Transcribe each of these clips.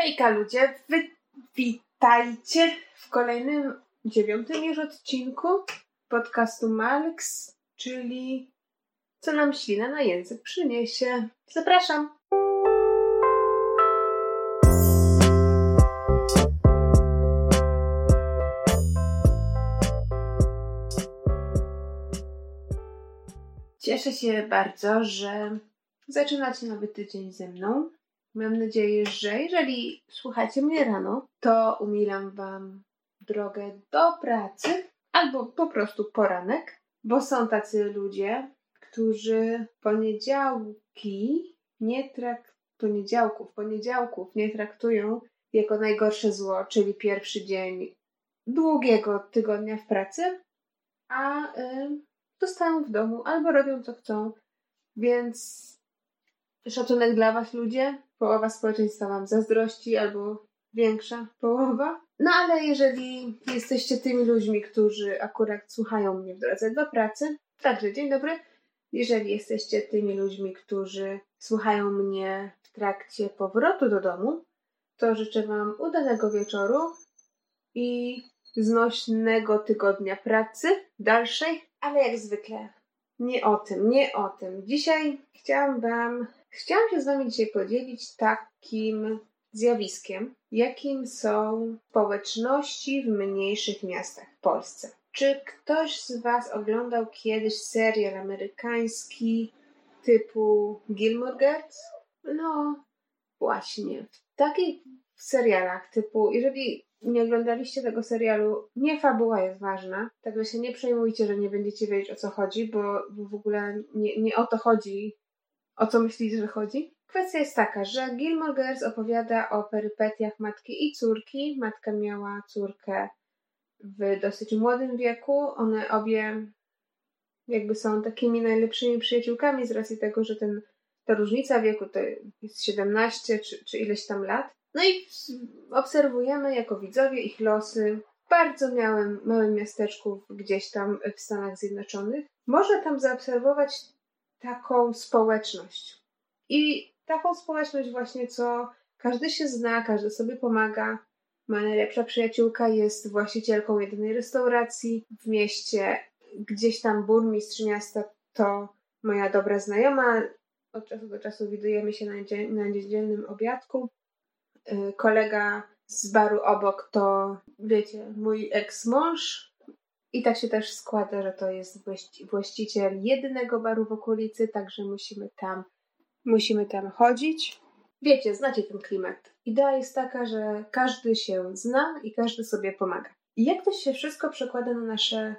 Hejka ludzie, witajcie w kolejnym, dziewiątym już odcinku podcastu Malks, czyli co nam ślina na język przyniesie. Zapraszam! Cieszę się bardzo, że zaczynacie nowy tydzień ze mną. Mam nadzieję, że jeżeli słuchacie mnie rano, to umilam Wam drogę do pracy albo po prostu poranek, bo są tacy ludzie, którzy poniedziałki nie trak poniedziałków, poniedziałków nie traktują jako najgorsze zło, czyli pierwszy dzień długiego tygodnia w pracy, a y, zostają w domu albo robią co chcą, więc szacunek dla Was ludzie, połowa społeczeństwa Wam zazdrości albo większa połowa. No ale jeżeli jesteście tymi ludźmi, którzy akurat słuchają mnie w drodze do pracy, także dzień dobry. Jeżeli jesteście tymi ludźmi, którzy słuchają mnie w trakcie powrotu do domu, to życzę Wam udanego wieczoru i znośnego tygodnia pracy dalszej, ale jak zwykle nie o tym, nie o tym. Dzisiaj chciałam Wam, chciałam się z Wami dzisiaj podzielić takim zjawiskiem, jakim są społeczności w mniejszych miastach w Polsce. Czy ktoś z Was oglądał kiedyś serial amerykański typu Gilmore Girls? No, właśnie. W takich serialach typu, jeżeli nie oglądaliście tego serialu, nie fabuła jest ważna, także się nie przejmujcie, że nie będziecie wiedzieć o co chodzi, bo, w ogóle nie, nie o to chodzi, o co myślicie, że chodzi. Kwestia jest taka, że Gilmore Girls opowiada o perypetiach matki i córki. Matka miała córkę w dosyć młodym wieku. One obie jakby są takimi najlepszymi przyjaciółkami z racji tego, że ten, ta różnica wieku to jest 17 czy, czy ileś tam lat. No i obserwujemy jako widzowie ich losy w bardzo małym, małym miasteczku gdzieś tam w Stanach Zjednoczonych. Można tam zaobserwować taką społeczność. I taką społeczność właśnie, co każdy się zna, każdy sobie pomaga. Ma najlepsza przyjaciółka jest właścicielką jedynej restauracji w mieście. Gdzieś tam burmistrz miasta to moja dobra znajoma. Od czasu do czasu widujemy się na, dzie- na niedzielnym obiadku. Y, kolega z baru obok to, wiecie, mój ex-mąż. I tak się też składa, że to jest właściciel jedynego baru w okolicy, także musimy tam, musimy tam chodzić. Wiecie, znacie ten klimat. Idea jest taka, że każdy się zna i każdy sobie pomaga. I jak to się wszystko przekłada na nasze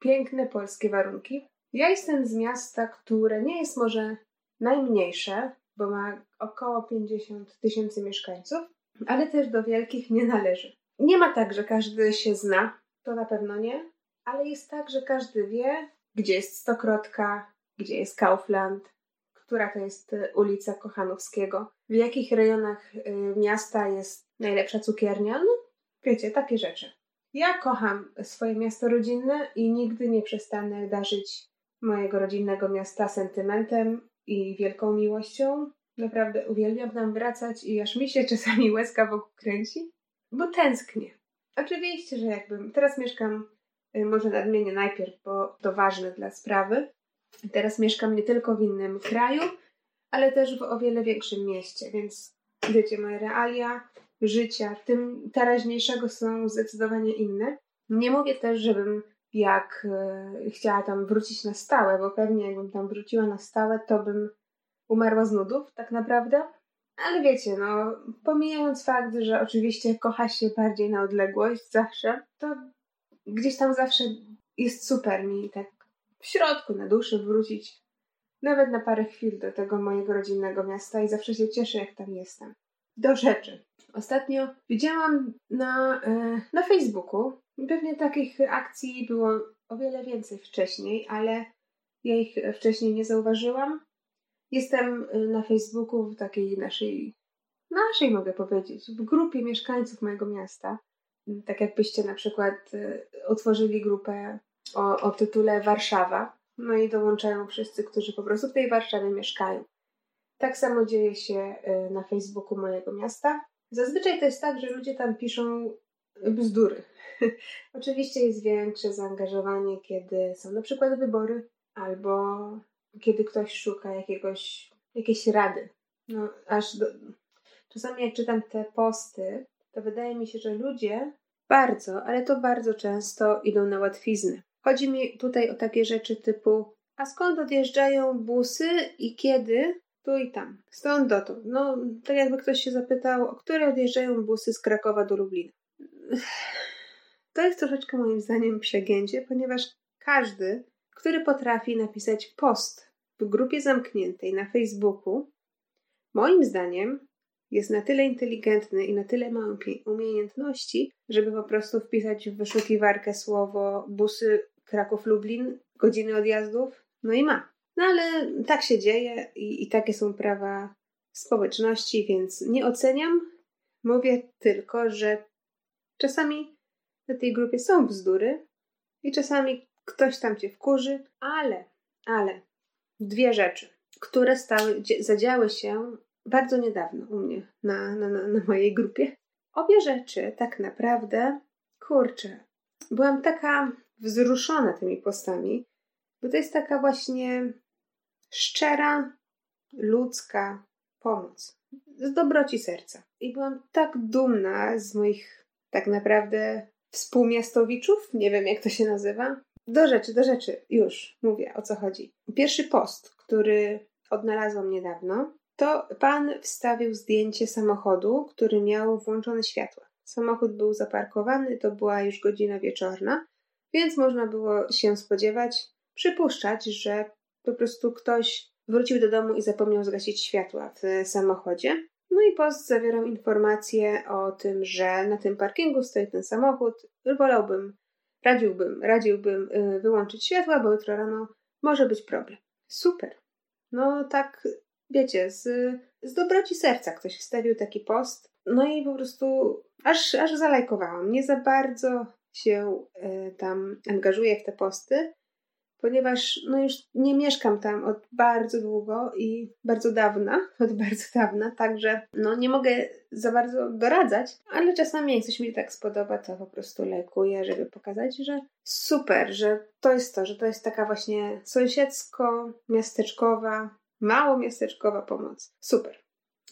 piękne polskie warunki? Ja jestem z miasta, które nie jest może najmniejsze, bo ma około 50 tysięcy mieszkańców, ale też do wielkich nie należy. Nie ma tak, że każdy się zna, to na pewno nie, ale jest tak, że każdy wie, gdzie jest Stokrotka, gdzie jest Kaufland, która to jest y, ulica Kochanowskiego, w jakich rejonach y, miasta jest najlepsza cukiernia, no wiecie, takie rzeczy. Ja kocham swoje miasto rodzinne i nigdy nie przestanę darzyć mojego rodzinnego miasta sentymentem i wielką miłością. Naprawdę uwielbiam tam wracać i aż mi się czasami łezka wokół kręci, bo tęsknię. Oczywiście, że jakbym teraz mieszkam, y, może nadmienię najpierw, bo to ważne dla sprawy. Teraz mieszkam nie tylko w innym kraju, ale też w o wiele większym mieście, więc wiecie, moje realia życia, tym teraźniejszego są zdecydowanie inne. Nie mówię też, żebym jak y, chciała tam wrócić na stałe, bo pewnie jakbym tam wróciła na stałe, to bym umarła z nudów, tak naprawdę. Ale wiecie, no, pomijając fakt, że oczywiście kocha się bardziej na odległość zawsze, to gdzieś tam zawsze jest super mi tak w środku, na duszy wrócić nawet na parę chwil do tego mojego rodzinnego miasta i zawsze się cieszę, jak tam jestem. Do rzeczy. Ostatnio widziałam na, e, na Facebooku, pewnie takich akcji było o wiele więcej wcześniej, ale ja ich wcześniej nie zauważyłam. Jestem na Facebooku w takiej naszej, naszej mogę powiedzieć, w grupie mieszkańców mojego miasta. Tak jakbyście na przykład otworzyli grupę o, o tytule Warszawa, no i dołączają wszyscy, którzy po prostu w tej Warszawie mieszkają. Tak samo dzieje się na Facebooku mojego miasta. Zazwyczaj to jest tak, że ludzie tam piszą bzdury. Oczywiście jest większe zaangażowanie, kiedy są na przykład wybory, albo kiedy ktoś szuka jakiegoś, jakiejś rady. No, aż do... Czasami jak czytam te posty, to wydaje mi się, że ludzie bardzo, ale to bardzo często idą na łatwiznę. Chodzi mi tutaj o takie rzeczy typu a skąd odjeżdżają busy i kiedy? Tu i tam. Stąd dotąd. No, tak jakby ktoś się zapytał, o które odjeżdżają busy z Krakowa do Lublina. To jest troszeczkę moim zdaniem przegięcie, ponieważ każdy, który potrafi napisać post w grupie zamkniętej na Facebooku, moim zdaniem jest na tyle inteligentny i na tyle ma umiejętności, żeby po prostu wpisać w wyszukiwarkę słowo busy Kraków-Lublin, godziny odjazdów, no i ma. No ale tak się dzieje i, i takie są prawa społeczności, więc nie oceniam. Mówię tylko, że czasami na tej grupie są bzdury i czasami ktoś tam cię wkurzy, ale, ale dwie rzeczy, które stały, zadziały się bardzo niedawno u mnie na, na, na, na mojej grupie. Obie rzeczy tak naprawdę, kurczę, byłam taka wzruszona tymi postami, bo to jest taka właśnie szczera, ludzka pomoc. Z dobroci serca. I byłam tak dumna z moich tak naprawdę współmiastowiczów, nie wiem jak to się nazywa. Do rzeczy, do rzeczy, już mówię o co chodzi. Pierwszy post, który odnalazłam niedawno, to pan wstawił zdjęcie samochodu, który miał włączone światła. Samochód był zaparkowany, to była już godzina wieczorna, więc można było się spodziewać, przypuszczać, że po prostu ktoś wrócił do domu i zapomniał zgasić światła w samochodzie. No i post zawierał informację o tym, że na tym parkingu stoi ten samochód. Wolałbym, radziłbym, radziłbym y, wyłączyć światła, bo jutro rano może być problem. Super. No tak, wiecie, z, z dobroci serca ktoś wstawił taki post. No i po prostu aż, aż zalajkowałam. Nie za bardzo się y, tam angażuję w te posty, ponieważ no już nie mieszkam tam od bardzo długo i bardzo dawna, od bardzo dawna, także no nie mogę za bardzo doradzać, ale czasami jak coś mi tak spodoba, to po prostu lekuję, żeby pokazać, że super, że to jest to, że to jest taka właśnie sąsiedzko-miasteczkowa, mało miasteczkowa pomoc. Super.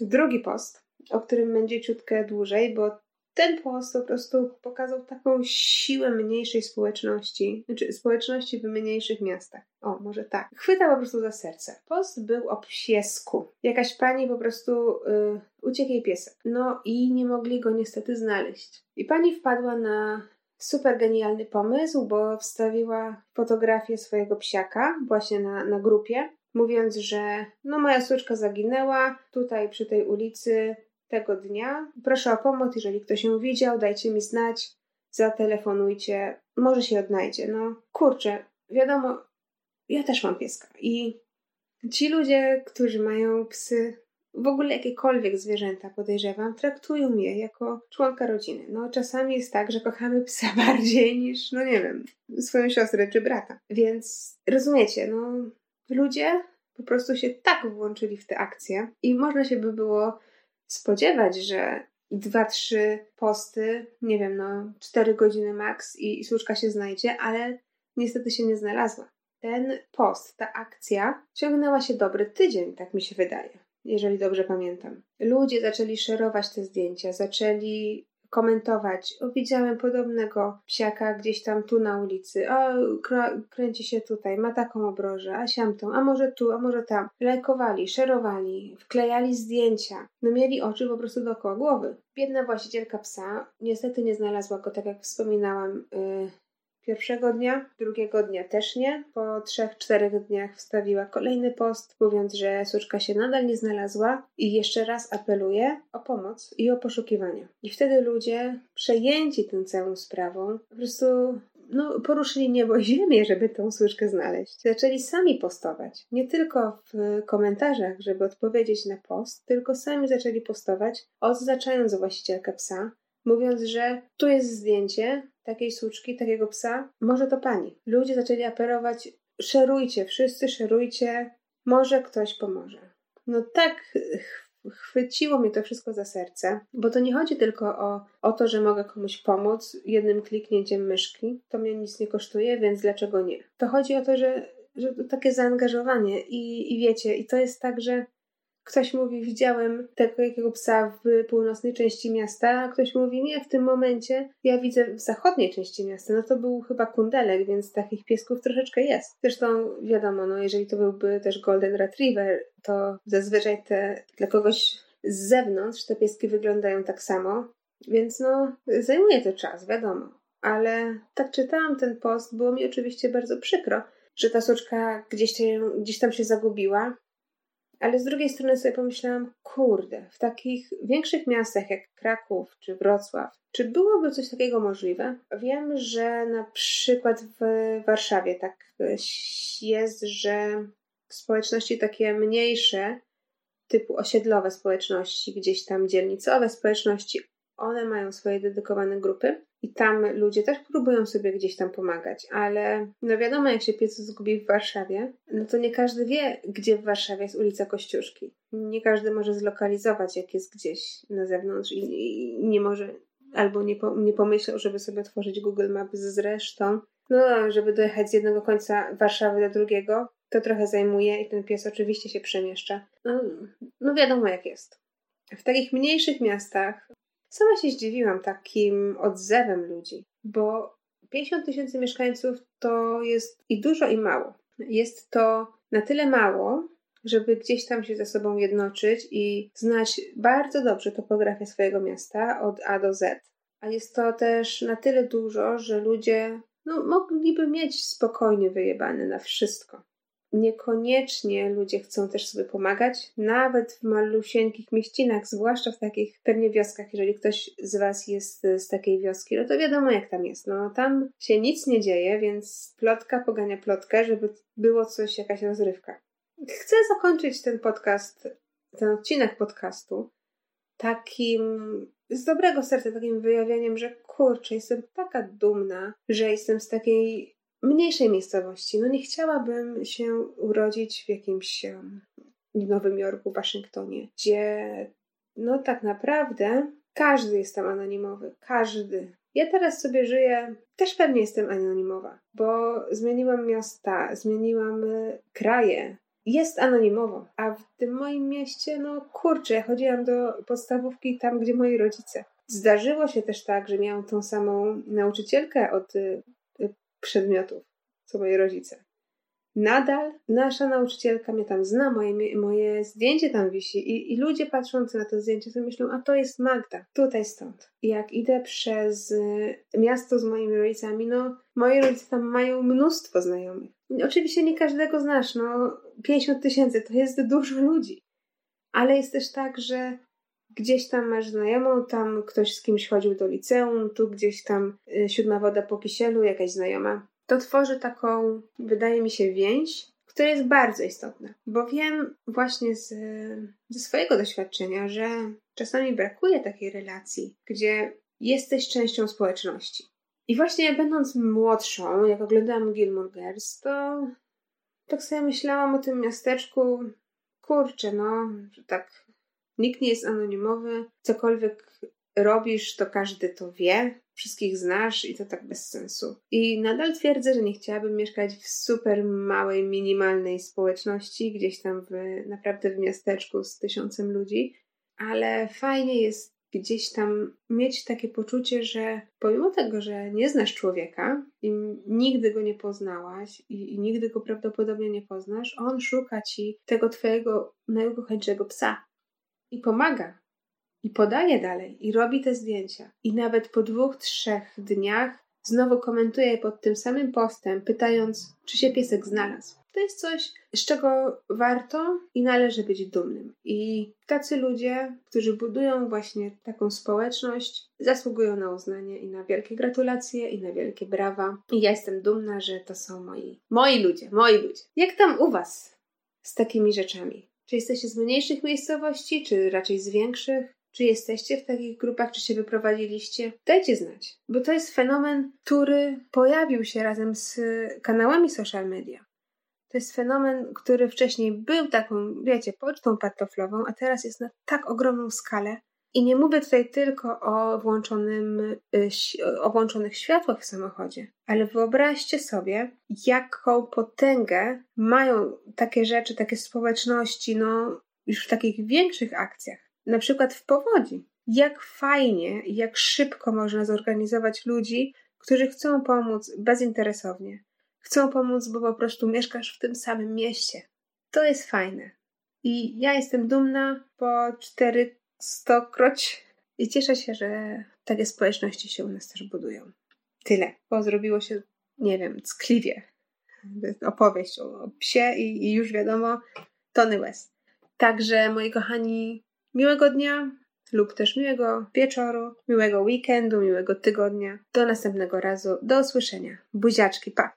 Drugi post, o którym będzie ciutkę dłużej, bo ten post po prostu pokazał taką siłę mniejszej społeczności, znaczy społeczności w mniejszych miastach. O, może tak. Chwyta po prostu za serce. Post był o psiesku. Jakaś pani po prostu yy, uciekł jej piesek. No i nie mogli go niestety znaleźć. I pani wpadła na super genialny pomysł, bo wstawiła fotografię swojego psiaka właśnie na, na grupie, mówiąc, że no moja suczka zaginęła tutaj przy tej ulicy tego dnia. Proszę o pomoc, jeżeli ktoś ją widział, dajcie mi znać, zatelefonujcie, może się odnajdzie. No kurczę, wiadomo, ja też mam pieska i ci ludzie, którzy mają psy, w ogóle jakiekolwiek zwierzęta, podejrzewam, traktują je jako członka rodziny. No, czasami jest tak, że kochamy psa bardziej niż, no nie wiem, swoją siostrę czy brata. Więc rozumiecie, no, ludzie po prostu się tak włączyli w tę akcję i można się by było spodziewać, że dwa, trzy posty, nie wiem, no cztery godziny max i, i się znajdzie, ale niestety się nie znalazła. Ten post, ta akcja ciągnęła się dobry tydzień, tak mi się wydaje, jeżeli dobrze pamiętam. Ludzie zaczęli szerować te zdjęcia, zaczęli komentować. O, widziałem podobnego psiaka gdzieś tam tu na ulicy. O, kręci się tutaj, ma taką obrożę, a siamtą, a może tu, a może tam. Lajkowali, szerowali, wklejali zdjęcia. No mieli oczy po prostu dookoła głowy. Biedna właścicielka psa niestety nie znalazła go, tak jak wspominałam, yy, Pierwszego dnia, drugiego dnia też nie. Po trzech, czterech dniach wstawiła kolejny post, mówiąc, że suczka się nadal nie znalazła i jeszcze raz apeluje o pomoc i o poszukiwania. I wtedy ludzie, przejęci tą całą sprawą, po prostu no, poruszyli niebo i ziemię, żeby tą suczkę znaleźć. Zaczęli sami postować. Nie tylko w komentarzach, żeby odpowiedzieć na post, tylko sami zaczęli postować, oznaczając właścicielkę psa, mówiąc, że tu jest zdjęcie takiej suczki, takiego psa, może to pani. Ludzie zaczęli apelować, szerujcie, wszyscy szerujcie, może ktoś pomoże. No tak chwyciło mnie to wszystko za serce, bo to nie chodzi tylko o, o to, że mogę komuś pomóc jednym kliknięciem myszki. To mnie nic nie kosztuje, więc dlaczego nie? To chodzi o to, że, że takie zaangażowanie i, i wiecie, i to jest tak, że Ktoś mówi, widziałem tego jakiego psa w północnej części miasta, a ktoś mówi, nie, w tym momencie ja widzę w zachodniej części miasta. No to był chyba kundelek, więc takich piesków troszeczkę jest. Zresztą wiadomo, no jeżeli to byłby też Golden Retriever, to zazwyczaj te dla kogoś z zewnątrz te pieski wyglądają tak samo, więc no zajmuje to czas, wiadomo. Ale tak czytałam ten post, było mi oczywiście bardzo przykro, że ta soczka gdzieś, gdzieś tam się zagubiła, ale z drugiej strony sobie pomyślałam, kurde, w takich większych miastach jak Kraków czy Wrocław, czy byłoby coś takiego możliwe? Wiem, że na przykład w Warszawie tak jest, że społeczności takie mniejsze, typu osiedlowe społeczności, gdzieś tam dzielnicowe społeczności, one mają swoje dedykowane grupy i tam ludzie też próbują sobie gdzieś tam pomagać, ale no wiadomo, jak się pies zgubi w Warszawie, no to nie każdy wie, gdzie w Warszawie jest ulica Kościuszki. Nie każdy może zlokalizować, jak jest gdzieś na zewnątrz i, i nie może, albo nie, po, nie pomyślał, żeby sobie otworzyć Google Maps z resztą. No, żeby dojechać z jednego końca Warszawy do drugiego, to trochę zajmuje i ten pies oczywiście się przemieszcza. No, no wiadomo, jak jest. W takich mniejszych miastach Sama się zdziwiłam takim odzewem ludzi, bo 50 tysięcy mieszkańców to jest i dużo, i mało. Jest to na tyle mało, żeby gdzieś tam się ze sobą jednoczyć i znać bardzo dobrze topografię swojego miasta od A do Z. A jest to też na tyle dużo, że ludzie no, mogliby mieć spokojnie wyjebane na wszystko niekoniecznie ludzie chcą też sobie pomagać, nawet w malusieńkich mieścinach, zwłaszcza w takich pewnie wioskach. Jeżeli ktoś z Was jest z takiej wioski, no to wiadomo jak tam jest. No tam się nic nie dzieje, więc plotka pogania plotkę, żeby było coś, jakaś rozrywka. Chcę zakończyć ten podcast, ten odcinek podcastu takim z dobrego serca, takim wyjawieniem, że kurczę, jestem taka dumna, że jestem z takiej mniejszej miejscowości. No nie chciałabym się urodzić w jakimś Nowym Jorku, Waszyngtonie, gdzie no tak naprawdę każdy jest tam anonimowy. Każdy. Ja teraz sobie żyję, też pewnie jestem anonimowa, bo zmieniłam miasta, zmieniłam y, kraje. Jest anonimowo, a w tym moim mieście, no kurczę, ja chodziłam do podstawówki tam, gdzie moi rodzice. Zdarzyło się też tak, że miałam tą samą nauczycielkę od y, przedmiotów, co moi rodzice. Nadal nasza nauczycielka mnie tam zna, moje, moje zdjęcie tam wisi i, i ludzie patrzący na to zdjęcie sobie myślą, a to jest Magda, tutaj stąd. I jak idę przez y, miasto z moimi rodzicami, no moi rodzice tam mają mnóstwo znajomych. Oczywiście nie każdego znasz, no 50 tysięcy to jest dużo ludzi. Ale jest też tak, że gdzieś tam masz znajomą, tam ktoś z kimś chodził do liceum, tu gdzieś tam y, siódma woda po kisielu, jakaś znajoma. To tworzy taką, wydaje mi się, więź, która jest bardzo istotna, bo wiem właśnie z, ze swojego doświadczenia, że czasami brakuje takiej relacji, gdzie jesteś częścią społeczności. I właśnie będąc młodszą, jak oglądałam Gilmore Girls, to tak sobie myślałam o tym miasteczku, kurczę, no, że tak Nikt nie jest anonimowy, cokolwiek robisz, to każdy to wie, wszystkich znasz i to tak bez sensu. I nadal twierdzę, że nie chciałabym mieszkać w super małej, minimalnej społeczności, gdzieś tam w, naprawdę w miasteczku z tysiącem ludzi, ale fajnie jest gdzieś tam mieć takie poczucie, że pomimo tego, że nie znasz człowieka i nigdy go nie poznałaś i, i nigdy go prawdopodobnie nie poznasz, on szuka ci tego twojego najukochańszego psa i pomaga, i podaje dalej, i robi te zdjęcia. I nawet po dwóch, trzech dniach znowu komentuje pod tym samym postem, pytając, czy się piesek znalazł. To jest coś, z czego warto i należy być dumnym. I tacy ludzie, którzy budują właśnie taką społeczność, zasługują na uznanie i na wielkie gratulacje i na wielkie brawa. I ja jestem dumna, że to są moi, moi ludzie, moi ludzie. Jak tam u Was z takimi rzeczami? Czy jesteście z mniejszych miejscowości, czy raczej z większych? Czy jesteście w takich grupach, czy się wyprowadziliście? Dajcie znać, bo to jest fenomen, który pojawił się razem z kanałami social media. To jest fenomen, który wcześniej był taką, wiecie, pocztą pantoflową, a teraz jest na tak ogromną skalę. I nie mówię tutaj tylko o, włączonym, y, o włączonych światłach w samochodzie, ale wyobraźcie sobie, jaką potęgę mają takie rzeczy, takie społeczności, no już w takich większych akcjach, na przykład w powodzi. Jak fajnie, jak szybko można zorganizować ludzi, którzy chcą pomóc bezinteresownie. Chcą pomóc, bo po prostu mieszkasz w tym samym mieście. To jest fajne. I ja jestem dumna po 400-kroć i cieszę się, że takie społeczności się u nas też budują. Tyle, bo zrobiło się, nie wiem, ckliwie. Opowieść o, psie i, i już wiadomo, tony łez. Także, moi kochani, miłego dnia lub też miłego wieczoru, miłego weekendu, miłego tygodnia. Do następnego razu. Do usłyszenia. Buziaczki, pa!